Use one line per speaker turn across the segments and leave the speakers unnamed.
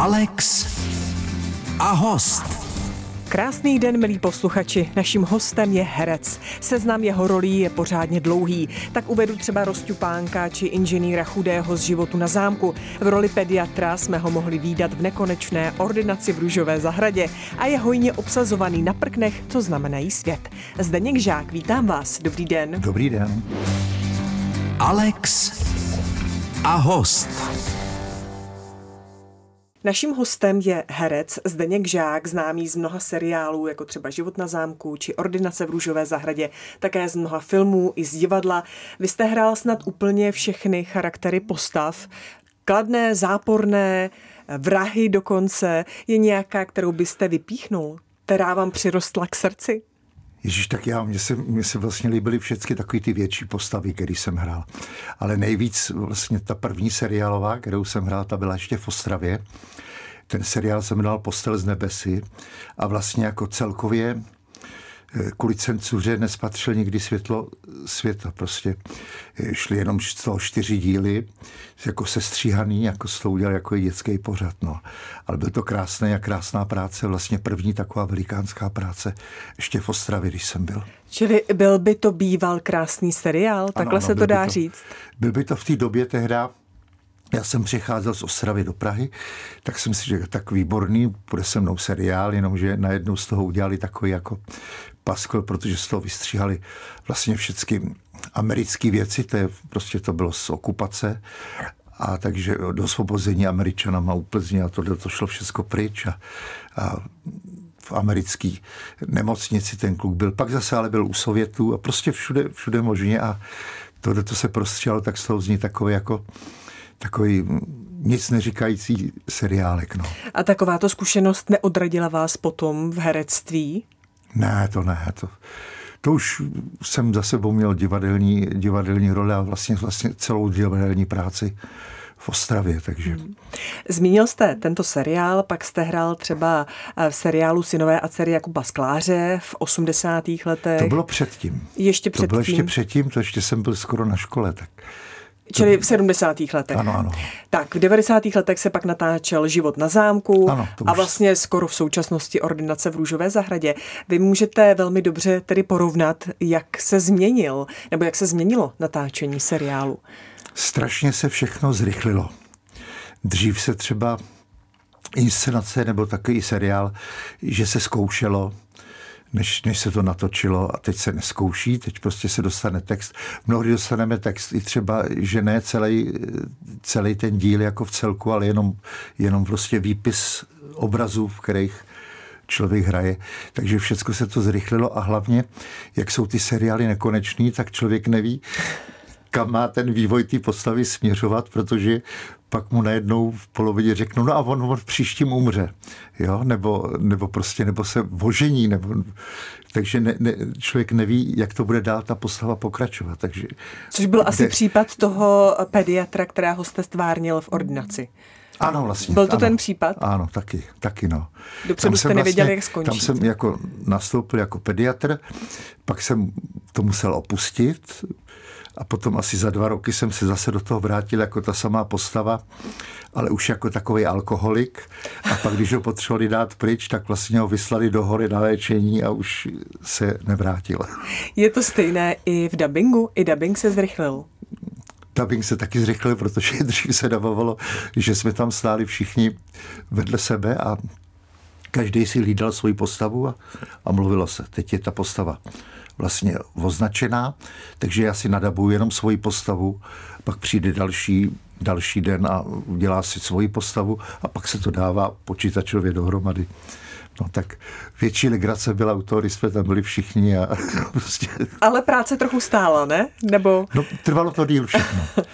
Alex a host.
Krásný den, milí posluchači. Naším hostem je herec. Seznam jeho rolí je pořádně dlouhý. Tak uvedu třeba Rostupánka či inženýra chudého z životu na zámku. V roli pediatra jsme ho mohli výdat v nekonečné ordinaci v Růžové zahradě a je hojně obsazovaný na prknech, co znamenají svět. Zdeněk Žák, vítám vás. Dobrý den.
Dobrý den.
Alex a host.
Naším hostem je herec Zdeněk Žák, známý z mnoha seriálů, jako třeba Život na zámku či Ordinace v Růžové zahradě, také z mnoha filmů i z divadla. Vy jste hrál snad úplně všechny charaktery postav. Kladné, záporné, vrahy dokonce. Je nějaká, kterou byste vypíchnul? Která vám přirostla k srdci?
Ježíš, tak já, mně se, mně se vlastně líbily všechny takové ty větší postavy, které jsem hrál. Ale nejvíc vlastně ta první seriálová, kterou jsem hrál, ta byla ještě v Ostravě. Ten seriál se jmenoval Postel z nebesy a vlastně jako celkově kvůli cenzuře nespatřil nikdy světlo světa. Prostě eh, šli jenom z toho čtyři díly, jako sestříhaný, jako se to udělal jako dětský pořad. No. Ale byl to krásný a krásná práce, vlastně první taková velikánská práce ještě v Ostravě, když jsem byl.
Čili byl by to býval krásný seriál, takhle ano, ano, se to dá to, říct.
Byl by to v té době tehda, já jsem přicházel z Ostravy do Prahy, tak jsem si řekl, tak výborný, bude se mnou seriál, jenomže najednou z toho udělali takový jako paskl, protože z toho vystříhali vlastně všechny americké věci, to je, prostě to bylo z okupace a takže do osvobození Američanama úplně a tohle to šlo všechno pryč a, a v americké nemocnici ten kluk byl. Pak zase ale byl u Sovětů a prostě všude, všude možně a tohle to se prostřelo, tak z toho zní takový jako takový nic neříkající seriálek. No.
A takováto zkušenost neodradila vás potom v herectví?
Ne, to ne. To, to už jsem za sebou měl divadelní, divadelní role a vlastně, vlastně celou divadelní práci v Ostravě, takže... Hmm.
Zmínil jste tento seriál, pak jste hrál třeba v seriálu Synové a dcery Jakuba Skláře v 80. letech.
To bylo předtím.
Ještě předtím.
To bylo ještě předtím, to ještě jsem byl skoro na škole, tak...
Čili v 70. letech.
Ano, ano.
Tak, v 90. letech se pak natáčel Život na zámku
ano,
a vlastně skoro v současnosti ordinace v Růžové zahradě. Vy můžete velmi dobře tedy porovnat, jak se změnil, nebo jak se změnilo natáčení seriálu.
Strašně se všechno zrychlilo. Dřív se třeba inscenace nebo takový seriál, že se zkoušelo, než, než se to natočilo a teď se neskouší, teď prostě se dostane text. Mnohdy dostaneme text i třeba, že ne celý, celý ten díl jako v celku, ale jenom, jenom prostě výpis obrazů, v kterých člověk hraje. Takže všechno se to zrychlilo a hlavně, jak jsou ty seriály nekonečný, tak člověk neví, kam má ten vývoj té postavy směřovat, protože pak mu najednou v polovině řeknu, no a on, on v příštím umře, jo, nebo, nebo prostě, nebo se vožení, nebo, takže ne, ne, člověk neví, jak to bude dál ta postava pokračovat. Takže,
Což byl kde... asi případ toho pediatra, kterého jste stvárnil v ordinaci.
Ano, vlastně.
Byl to
ano,
ten případ?
Ano, taky, taky no.
Dopředu jste nevěděli, vlastně, jak skončí.
Tam jsem jako nastoupil jako pediatr, pak jsem to musel opustit, a potom asi za dva roky jsem se zase do toho vrátil jako ta samá postava, ale už jako takový alkoholik. A pak, když ho potřebovali dát pryč, tak vlastně ho vyslali do hory na léčení a už se nevrátil.
Je to stejné i v dubbingu? I dubbing se zrychlil?
dubbing se taky zrychlil, protože dřív se dabovalo, že jsme tam stáli všichni vedle sebe a každý si hlídal svoji postavu a, a mluvilo se. Teď je ta postava vlastně označená, takže já si nadabuju jenom svoji postavu, pak přijde další, další den a udělá si svoji postavu a pak se to dává počítačově dohromady. No tak větší legrace byla u toho, když jsme tam byli všichni. A prostě...
Ale práce trochu stála, ne? Nebo...
No, trvalo to díl všechno.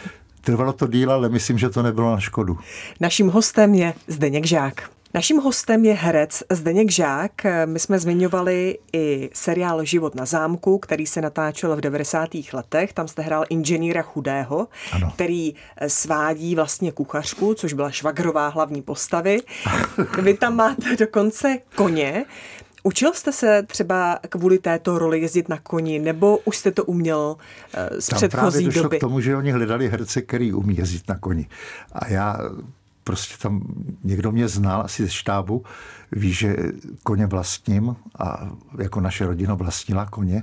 Trvalo to díl, ale myslím, že to nebylo na škodu.
Naším hostem je Zdeněk Žák. Naším hostem je herec Zdeněk Žák. My jsme zmiňovali i seriál Život na zámku, který se natáčel v 90. letech. Tam jste hrál inženýra chudého,
ano.
který svádí vlastně kuchařku, což byla švagrová hlavní postavy. Vy tam máte dokonce koně. Učil jste se třeba kvůli této roli jezdit na koni, nebo už jste to uměl z
Tam
předchozí
právě došlo
doby?
k tomu, že oni hledali herce, který umí jezdit na koni. A já prostě tam někdo mě znal asi ze štábu, ví, že koně vlastním a jako naše rodina vlastnila koně,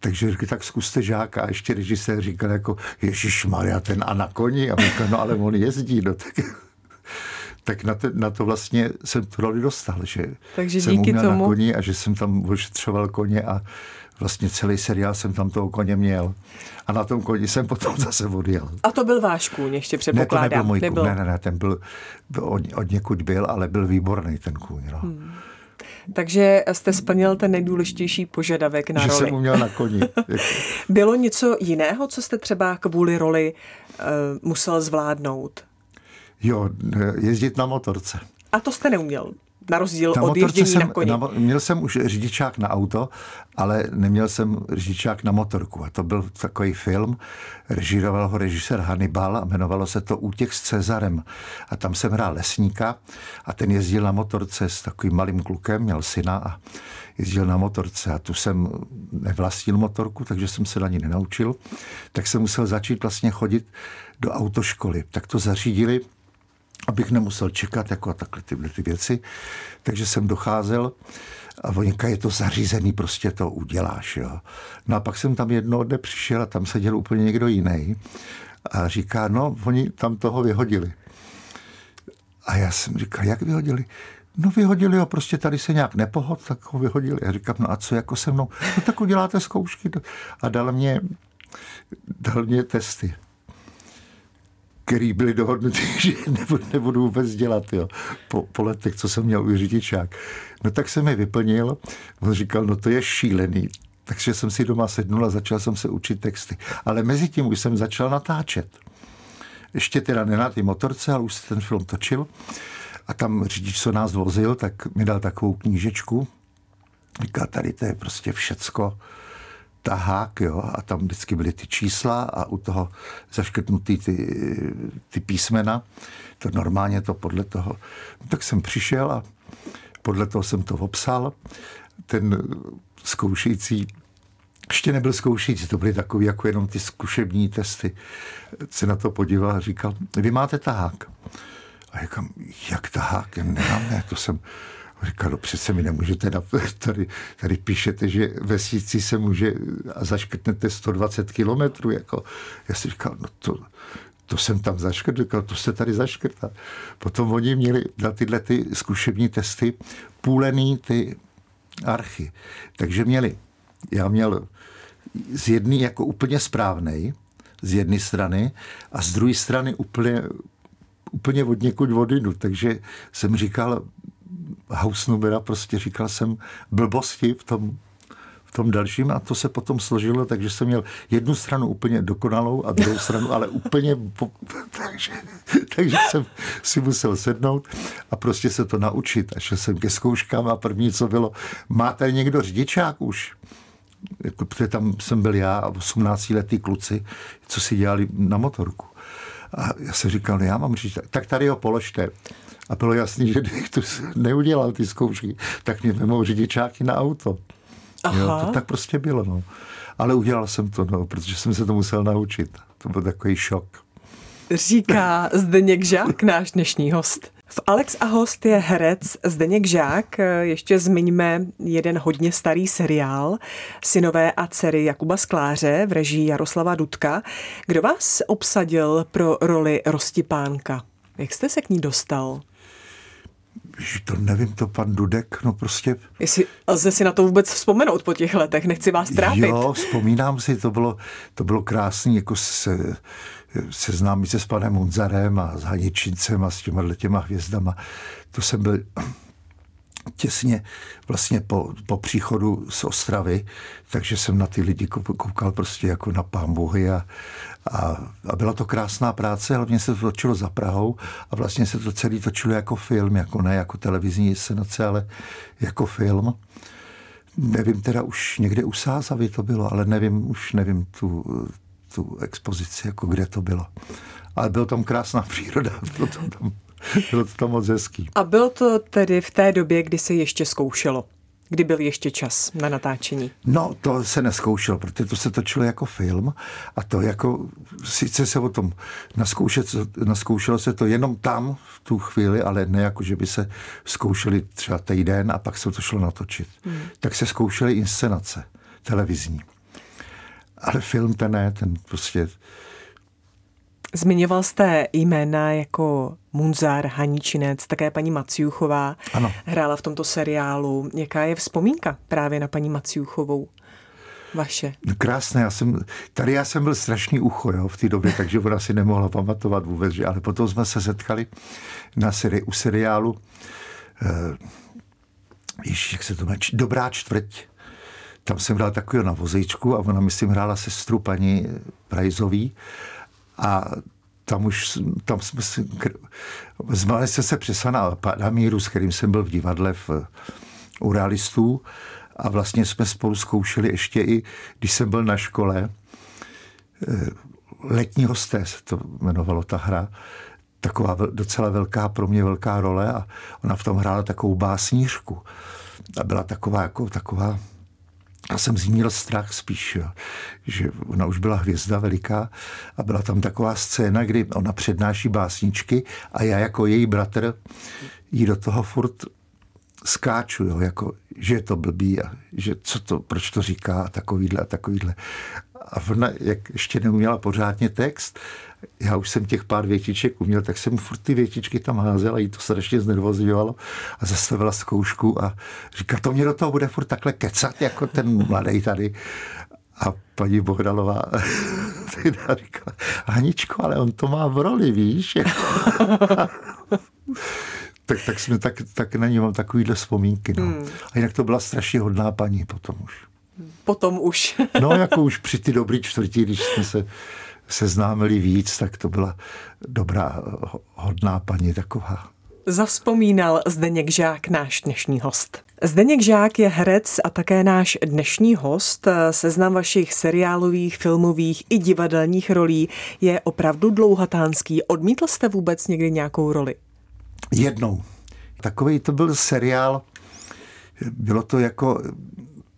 takže říkali, tak zkuste žáka. A ještě režisér říkal jako, Ježíš Maria, ten a na koni. A říkal, no ale on jezdí. No, tak, tak na, to, na to vlastně jsem tu roli dostal, že
Takže
jsem
díky
uměl
tomu...
na koni a že jsem tam ošetřoval koně a vlastně celý seriál jsem tam toho koně měl. A na tom koni jsem potom zase odjel.
A to byl váš kůň, ještě předpokládám.
Ne, to nebyl můj nebyl. kůň, ne, ne, ne, ten byl, od, od někud byl, ale byl výborný ten kůň. No. Hmm.
Takže jste splnil ten nejdůležitější požadavek na
že
roli.
Že jsem uměl na koni.
Bylo něco jiného, co jste třeba kvůli roli uh, musel zvládnout?
Jo, jezdit na motorce.
A to jste neuměl? Na rozdíl na od ježdění
jsem,
na koni. Na,
měl jsem už řidičák na auto, ale neměl jsem řidičák na motorku. A to byl takový film, režíroval ho režisér Hannibal a jmenovalo se to Útěk s Cezarem. A tam jsem hrál lesníka a ten jezdil na motorce s takovým malým klukem, měl syna a jezdil na motorce a tu jsem nevlastnil motorku, takže jsem se na ní nenaučil. Tak jsem musel začít vlastně chodit do autoškoly. Tak to zařídili abych nemusel čekat jako a takhle tyhle ty věci. Takže jsem docházel a voněka je to zařízený, prostě to uděláš. Jo. No a pak jsem tam jednoho dne přišel a tam seděl úplně někdo jiný a říká, no, oni tam toho vyhodili. A já jsem říkal, jak vyhodili? No vyhodili ho, prostě tady se nějak nepohod, tak ho vyhodili. Já říkám, no a co jako se mnou? No tak uděláte zkoušky. A dal mě, dal mě testy který byly dohodnuty, že nebudu, nebudu vůbec dělat, jo, po, po letech, co jsem měl u řidičák. No tak jsem je vyplnil, on říkal, no to je šílený, takže jsem si doma sednul a začal jsem se učit texty. Ale mezi tím už jsem začal natáčet. Ještě teda ne na ty motorce, ale už se ten film točil. A tam řidič, co nás vozil, tak mi dal takovou knížečku. Říká, tady to je prostě všecko tahák, jo, a tam vždycky byly ty čísla a u toho zaškrtnutý ty, ty písmena. To normálně to podle toho. No, tak jsem přišel a podle toho jsem to obsal. Ten zkoušející ještě nebyl zkoušející, to byly takové jako jenom ty zkušební testy. Se na to podíval a říkal, vy máte tahák. A říkám, jak tahák? Já nemám, ne, to jsem, Říkal, no přece mi nemůžete, na, tady, tady píšete, že ve síci se může a zaškrtnete 120 kilometrů. Jako. Já si říkal, no to, to jsem tam zaškrtl, to se tady zaškrtá. Potom oni měli na tyhle ty zkušební testy půlený ty archy. Takže měli, já měl z jedné jako úplně správnej, z jedné strany a z druhé strany úplně, úplně od někud vodinu. Takže jsem říkal, Hausnumera, prostě říkal jsem blbosti v tom, v tom dalším a to se potom složilo, takže jsem měl jednu stranu úplně dokonalou a druhou stranu ale úplně, po, takže, takže jsem si musel sednout a prostě se to naučit a šel jsem ke zkouškám a první, co bylo, máte někdo řidičák už? Jako, protože tam jsem byl já a 18 letý kluci, co si dělali na motorku. A já jsem říkal, no já mám řidičák, tak tady ho položte. A bylo jasný, že kdybych to neudělal ty zkoušky, tak mě vemou řidičáky na auto. Aha. Jo, to tak prostě bylo. No. Ale udělal jsem to, no, protože jsem se to musel naučit. To byl takový šok.
Říká Zdeněk Žák, náš dnešní host. V Alex a host je herec Zdeněk Žák. Ještě zmiňme jeden hodně starý seriál Synové a dcery Jakuba Skláře v režii Jaroslava Dudka. Kdo vás obsadil pro roli Rostipánka? Jak jste se k ní dostal?
Že to nevím, to pan Dudek, no prostě...
Jestli lze si na to vůbec vzpomenout po těch letech, nechci vás trápit.
Jo, vzpomínám si, to bylo, to bylo krásný, jako se, seznámit se s panem Munzarem a s Haničincem a s těma těma hvězdama. To jsem byl těsně vlastně po, po příchodu z Ostravy, takže jsem na ty lidi koukal prostě jako na pámbuhy a, a, a byla to krásná práce, hlavně se to točilo za Prahou a vlastně se to celý točilo jako film, jako ne jako televizní inscenace, ale jako film. Nevím teda už někde u Sázavy to bylo, ale nevím, už nevím tu, tu expozici, jako kde to bylo. Ale byla tam krásná příroda, bylo to tam bylo to tam moc hezký.
A bylo to tedy v té době, kdy se ještě zkoušelo? kdy byl ještě čas na natáčení?
No, to se neskoušelo, protože to se točilo jako film a to jako, sice se o tom naskoušet, naskoušelo se to jenom tam v tu chvíli, ale ne jako, že by se zkoušeli třeba týden a pak se to šlo natočit. Hmm. Tak se zkoušely inscenace televizní. Ale film ten ne, ten prostě
Zmiňoval jste jména jako Munzar, Haničinec, také paní Maciuchová.
Ano.
Hrála v tomto seriálu. Jaká je vzpomínka právě na paní Maciuchovou? Vaše.
No krásné, já jsem, tady já jsem byl strašný ucho jo, v té době, takže ona si nemohla pamatovat vůbec, že, ale potom jsme se setkali na seri, u seriálu uh, Ježíš, jak se to jmenuje, Dobrá čtvrť. Tam jsem hrál takového na vozejčku a ona, myslím, hrála sestru paní Prajzový a tam už, tam jsme si, se se přesana na míru, s kterým jsem byl v divadle v, u realistů. A vlastně jsme spolu zkoušeli ještě i, když jsem byl na škole, eh, letní hosté se to jmenovalo ta hra, taková docela velká, pro mě velká role a ona v tom hrála takovou básnířku. A byla taková jako taková já jsem z ní měl strach spíš, jo. že ona už byla hvězda veliká a byla tam taková scéna, kdy ona přednáší básničky a já jako její bratr jí do toho furt skáču, jo, jako, že je to blbý a že co to, proč to říká a takovýhle a takovýhle. A ona, jak ještě neuměla pořádně text, já už jsem těch pár větiček uměl, tak jsem furt ty větičky tam házel a jí to strašně znervozňovalo a zastavila zkoušku a říká, to mě do toho bude furt takhle kecat, jako ten mladý tady. A paní Bohdalová teda říkala, Haničko, ale on to má v roli, víš? tak, tak, jsme, tak, tak na ní mám takovýhle vzpomínky. No. Hmm. A jinak to byla strašně hodná paní potom už.
Potom už.
no, jako už při ty dobrý čtvrtí, když jsme se seznámili víc, tak to byla dobrá, hodná paní taková.
Zavzpomínal Zdeněk Žák, náš dnešní host. Zdeněk Žák je herec a také náš dnešní host. Seznam vašich seriálových, filmových i divadelních rolí je opravdu dlouhatánský. Odmítl jste vůbec někdy nějakou roli?
Jednou. Takový to byl seriál, bylo to jako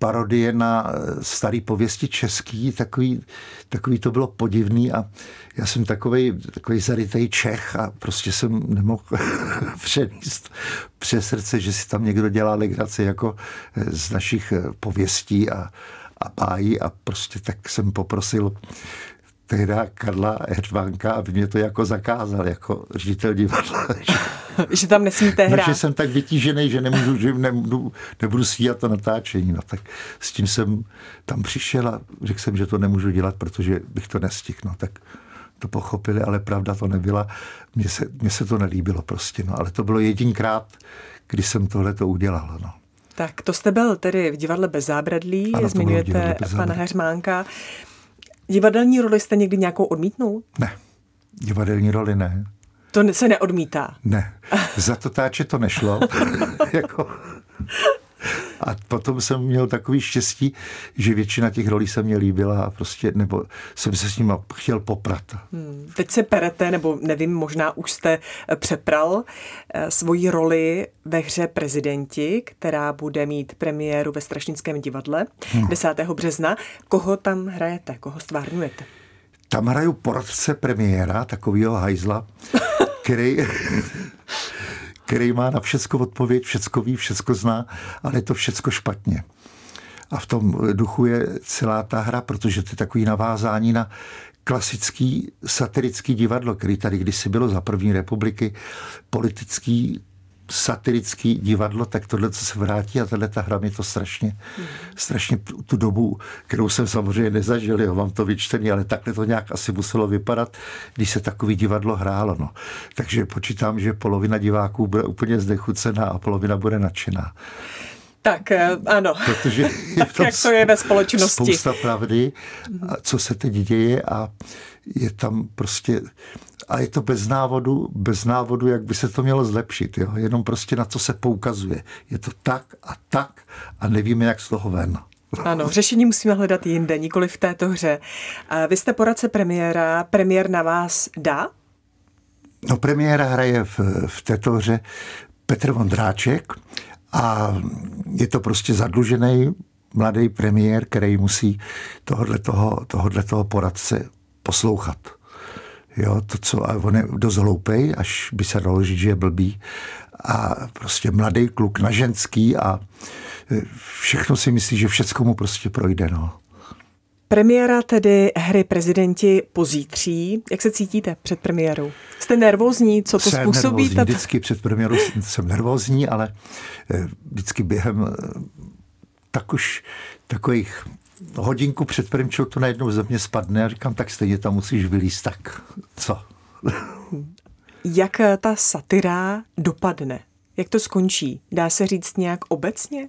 parodie na eh, starý pověsti český, takový, takový to bylo podivný a já jsem takový, takový zarytej Čech a prostě jsem nemohl přenést přes srdce, že si tam někdo dělá legraci jako eh, z našich eh, pověstí a, a bájí a prostě tak jsem poprosil tehda Karla Heřvánka, aby mě to jako zakázal, jako ředitel divadla.
že tam nesmíte hrát.
No, že jsem tak vytížený, že nemůžu, že nebudu, nebudu stíhat to natáčení. No tak s tím jsem tam přišel a řekl jsem, že to nemůžu dělat, protože bych to nestihl. No tak to pochopili, ale pravda to nebyla. Mně se, mně se to nelíbilo prostě, no, ale to bylo jedinkrát, kdy jsem tohle to udělal. No.
Tak to jste byl tedy v divadle bez zábradlí, ano, zmiňujete pana Heřmánka. Divadelní roli jste někdy nějakou odmítnul?
Ne, divadelní roli ne.
To se neodmítá?
Ne, za to táče to nešlo. jako... A potom jsem měl takový štěstí, že většina těch rolí se mě líbila a prostě, nebo jsem se s nima chtěl poprat.
Hmm. Teď se perete, nebo nevím, možná už jste eh, přepral eh, svoji roli ve hře Prezidenti, která bude mít premiéru ve Strašnickém divadle hmm. 10. března. Koho tam hrajete, koho stvárňujete?
Tam hraju poradce premiéra, takovýho hajzla, který který má na všecko odpověď, všecko ví, všecko zná, ale je to všecko špatně. A v tom duchu je celá ta hra, protože to je takový navázání na klasický satirický divadlo, který tady kdysi bylo za první republiky, politický satirický divadlo, tak tohle, co se vrátí a tahle ta hra mě to strašně, strašně tu dobu, kterou jsem samozřejmě nezažil, jo, mám to vyčtený, ale takhle to nějak asi muselo vypadat, když se takový divadlo hrálo. No. Takže počítám, že polovina diváků bude úplně znechucená a polovina bude nadšená.
Tak eh, ano,
Protože
je tak jak to je ve společnosti.
Spousta pravdy, co se teď děje a je tam prostě a je to bez návodu, bez návodu, jak by se to mělo zlepšit. Jo? Jenom prostě na co se poukazuje. Je to tak a tak a nevíme, jak z toho ven.
Ano, řešení musíme hledat jinde, nikoli v této hře. Vy jste poradce premiéra, premiér na vás dá?
No premiéra hraje v, v této hře Petr Vondráček A je to prostě zadlužený mladý premiér, který musí tohodle toho, tohodle toho poradce poslouchat. Jo, to, co, a on je dost hloupej, až by se dalo říct, že je blbý. A prostě mladý kluk na ženský a e, všechno si myslí, že všecko mu prostě projde. No.
Premiéra tedy hry prezidenti pozítří. Jak se cítíte před premiérou? Jste nervózní? Co to
jsem
způsobí?
Nervózní. Vždycky před premiérou jsem nervózní, ale e, vždycky během e, tak už takových hodinku před prvním to najednou ze mě spadne a říkám, tak stejně tam musíš vylíst, tak co?
Jak ta satira dopadne? Jak to skončí? Dá se říct nějak obecně?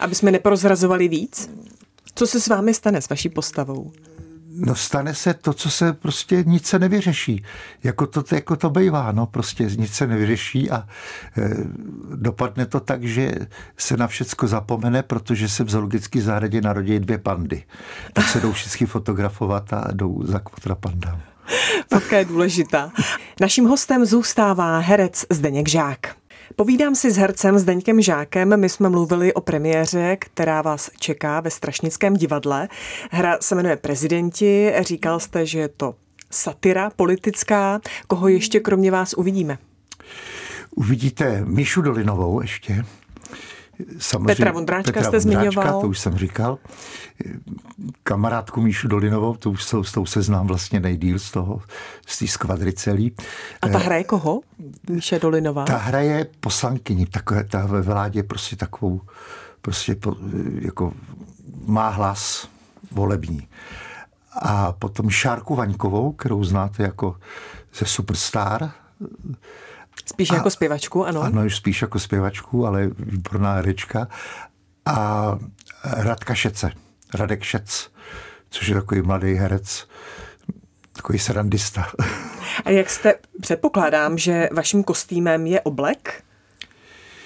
Aby jsme neprozrazovali víc? Co se s vámi stane, s vaší postavou?
No stane se to, co se prostě nic se nevyřeší. Jako to, jako to bývá, no prostě nic se nevyřeší a e, dopadne to tak, že se na všecko zapomene, protože se v zoologické zahradě narodí dvě pandy. Tak se jdou všichni fotografovat a jdou za kvotrapandám.
Fotka je důležitá. Naším hostem zůstává herec Zdeněk Žák. Povídám si s hercem Zdeňkem Žákem. My jsme mluvili o premiéře, která vás čeká ve Strašnickém divadle. Hra se jmenuje Prezidenti. Říkal jste, že je to satira politická. Koho ještě kromě vás uvidíme?
Uvidíte Míšu Dolinovou ještě,
Samozřejmě, Petra Vondráčka Petra jste Vondráčka, zmiňoval.
to už jsem říkal. Kamarádku Míšu Dolinovou, to už s tou se znám vlastně nejdíl z toho, z té skvadry celý.
A ta hraje koho? Míše Dolinová?
Ta hraje poslankyni, takové, ta ve vládě prostě takovou, prostě jako má hlas volební. A potom Šárku Vaňkovou, kterou znáte jako ze Superstar,
Spíš a, jako zpěvačku, ano.
Ano, spíš jako zpěvačku, ale výborná herečka. A Radka Šece, Radek Šec, což je takový mladý herec, takový srandista.
A jak jste, předpokládám, že vaším kostýmem je oblek?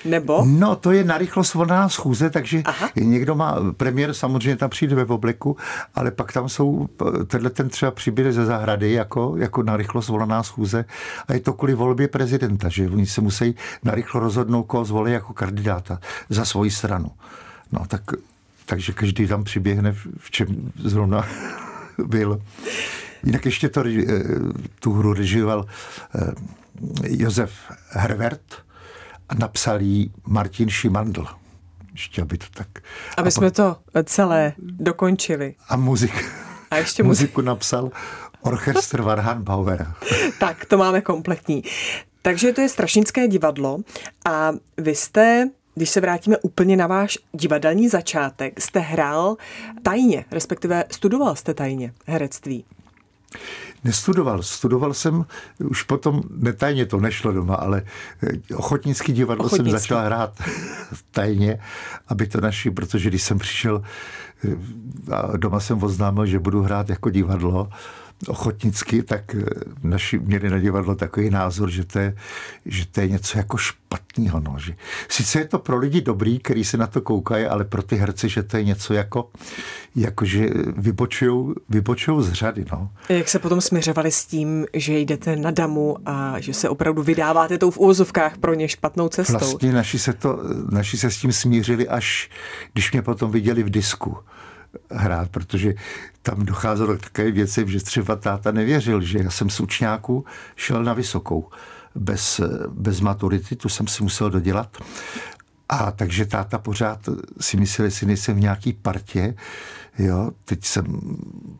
Nebo?
No, to je narychlo svolaná schůze, takže Aha. někdo má, premiér samozřejmě tam přijde ve obleku, ale pak tam jsou, tenhle ten třeba přibyde ze zahrady jako, jako narychlo svolaná schůze a je to kvůli volbě prezidenta, že oni se musí narychlo rozhodnout, koho zvolí jako kandidáta za svoji stranu. No, tak, takže každý tam přiběhne, v čem zrovna byl. Jinak ještě to, eh, tu hru režioval eh, Josef Hervert, a napsal jí Martin Šimandl. Ještě, aby to tak...
Aby jsme to celé dokončili.
A muzik, a ještě muziku napsal orchestr Varhan Bauer.
tak, to máme kompletní. Takže to je Strašnické divadlo a vy jste když se vrátíme úplně na váš divadelní začátek, jste hrál tajně, respektive studoval jste tajně herectví.
Nestudoval. Studoval jsem, už potom netajně to nešlo doma, ale eh, ochotnický divadlo Ochotnický. jsem začal hrát tajně, aby to naši, protože když jsem přišel eh, a doma jsem oznámil, že budu hrát jako divadlo, ochotnicky, tak eh, naši měli na divadlo takový názor, že to je, že to je něco jako špatného. No. Že, sice je to pro lidi dobrý, který se na to koukají, ale pro ty herce, že to je něco jako, jako že vybočujou z řady. No.
Jak se potom směřovali s tím, že jdete na damu a že se opravdu vydáváte tou v úvozovkách pro ně špatnou cestou?
Vlastně naši se, to, naši se s tím smířili, až když mě potom viděli v disku hrát, protože tam docházelo k takové věci, že třeba táta nevěřil, že já jsem z učňáku šel na vysokou bez, bez maturity, tu jsem si musel dodělat. A takže táta pořád si myslel, jestli nejsem v nějaký partě, jo, teď jsem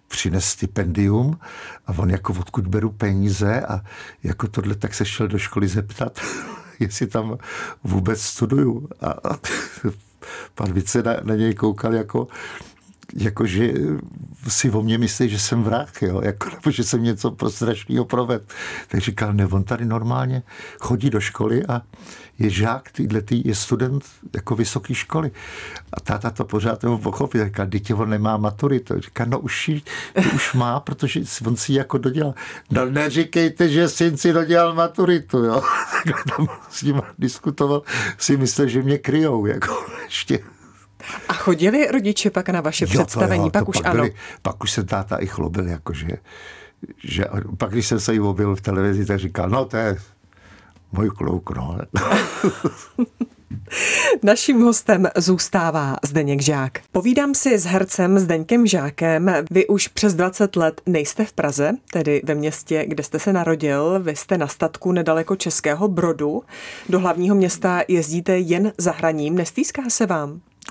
přines stipendium a on jako odkud beru peníze a jako tohle tak se šel do školy zeptat, jestli tam vůbec studuju. A, a pan Vice na, na něj koukal jako, jakože si o mě myslí, že jsem vrah, jo? Jako, nebo že jsem něco pro strašného proved. Tak říkal, ne, on tady normálně chodí do školy a je žák, týhle tý, je student jako vysoké školy. A táta to pořád nebo pochopil, říká, dítě on nemá maturitu. Říká, no už, už má, protože on si jako dodělal. No neříkejte, že syn si dodělal maturitu, jo. Tak tam s ním diskutoval, si myslel, že mě kryjou, jako ještě.
A chodili rodiče pak na vaše jo, představení? Jo, pak už pak ano. Byli,
pak už se táta i chlobil, jakože, že, pak když jsem se jí objevil v televizi, tak říkal, no to je můj kluk, no.
Naším hostem zůstává Zdeněk Žák. Povídám si s hercem Zdeňkem Žákem. Vy už přes 20 let nejste v Praze, tedy ve městě, kde jste se narodil. Vy jste na statku nedaleko Českého Brodu. Do hlavního města jezdíte jen za hraním. Nestýská se vám?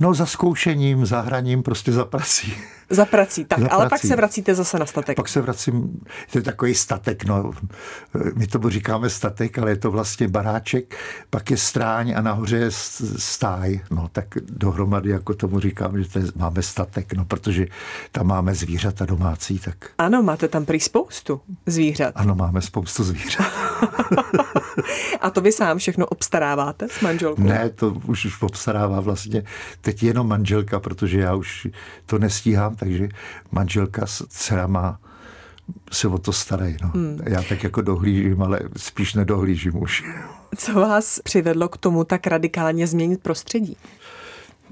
No za zkoušením, za hraním, prostě za prací.
Za prací, tak, za ale prací. pak se vracíte zase na statek.
Pak se vracím, to je takový statek, no, my to říkáme statek, ale je to vlastně baráček, pak je stráň a nahoře je stáj, no, tak dohromady, jako tomu říkám, že to je, máme statek, no, protože tam máme zvířata domácí, tak.
Ano, máte tam prý spoustu zvířat.
Ano, máme spoustu zvířat.
a to vy sám všechno obstaráváte s manželkou?
Ne, to už obstarává vlastně teď jenom manželka, protože já už to nestíhám, takže manželka s dcerama se o to starají. No. Hmm. Já tak jako dohlížím, ale spíš nedohlížím už.
Co vás přivedlo k tomu tak radikálně změnit prostředí?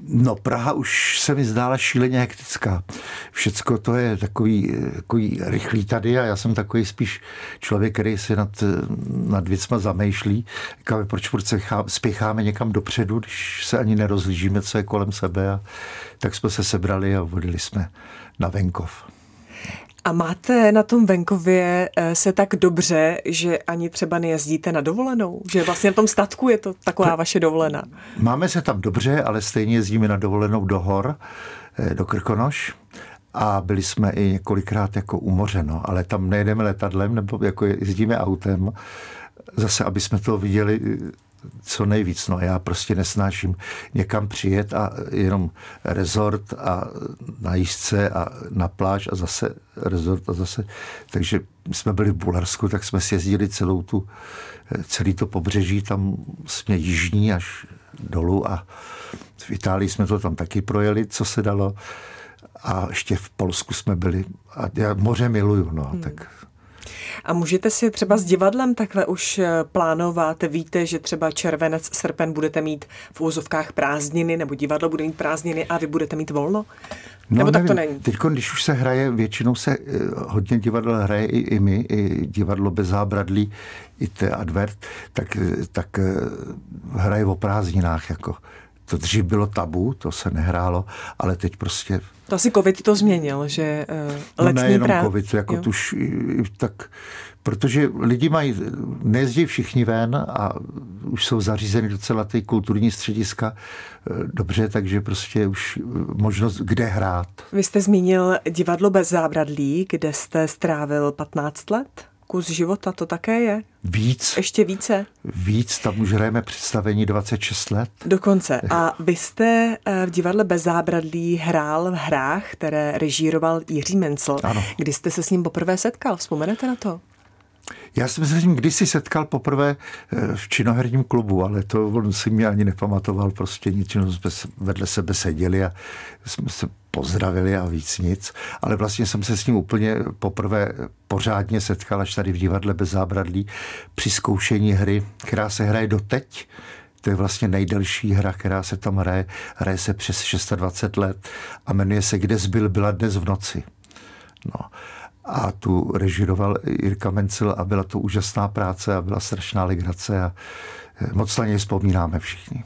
No Praha už se mi zdála šíleně hektická. Všecko to je takový, takový rychlý tady a já jsem takový spíš člověk, který si nad, nad věcma zamýšlí. Říkáme, proč spěcháme někam dopředu, když se ani nerozlížíme, co je kolem sebe. A tak jsme se sebrali a vodili jsme na venkov.
A máte na tom venkově eh, se tak dobře, že ani třeba nejezdíte na dovolenou? Že vlastně na tom statku je to taková vaše dovolená?
Máme se tam dobře, ale stejně jezdíme na dovolenou do hor, eh, do Krkonoš a byli jsme i několikrát jako u moře, no, ale tam nejedeme letadlem nebo jako jezdíme autem, zase, aby jsme to viděli co nejvíc. No já prostě nesnáším někam přijet a jenom rezort a na jízdce a na pláž a zase rezort a zase. Takže jsme byli v Bulharsku, tak jsme si jezdili celou tu, celý to pobřeží, tam jsme jižní až dolů a v Itálii jsme to tam taky projeli, co se dalo. A ještě v Polsku jsme byli. A já moře miluju, no, hmm. tak
a můžete si třeba s divadlem takhle už eh, plánovat? Víte, že třeba červenec, srpen budete mít v úzovkách prázdniny, nebo divadlo bude mít prázdniny a vy budete mít volno?
No, Nebo tak to není? Teď, když už se hraje, většinou se eh, hodně divadel hraje i, i my, i divadlo bez zábradlí, i te advert, tak, eh, tak hraje o prázdninách. Jako. To dřív bylo tabu, to se nehrálo, ale teď prostě...
To asi covid to změnil, že uh, letní
no nejenom covid, jako tuž, tak, protože lidi mají, nejezdí všichni ven a už jsou zařízeny docela ty kulturní střediska eh, dobře, takže prostě už možnost, kde hrát.
Vy jste zmínil divadlo bez zábradlí, kde jste strávil 15 let? Kus života, to také je?
Víc.
Ještě více?
Víc, tam už hrajeme představení 26 let.
Dokonce. A vy jste eh, v divadle Bez zábradlí hrál v hrách, které režíroval Jiří Mencel.
Ano.
Kdy jste se s ním poprvé setkal? Vzpomenete na to?
Já jsem se s ním kdysi setkal poprvé eh, v činoherním klubu, ale to on si mě ani nepamatoval, prostě nic, jsme vedle sebe seděli a jsme se pozdravili a víc nic, ale vlastně jsem se s ním úplně poprvé pořádně setkal až tady v divadle bez zábradlí při zkoušení hry, která se hraje doteď. To je vlastně nejdelší hra, která se tam hraje. Hraje se přes 26 let a jmenuje se Kde zbyl byla dnes v noci. No. A tu režiroval Jirka Mencel a byla to úžasná práce a byla strašná legrace a moc na něj vzpomínáme všichni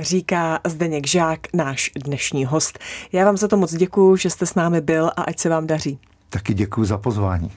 říká Zdeněk Žák, náš dnešní host. Já vám za to moc děkuju, že jste s námi byl a ať se vám daří.
Taky děkuji za pozvání.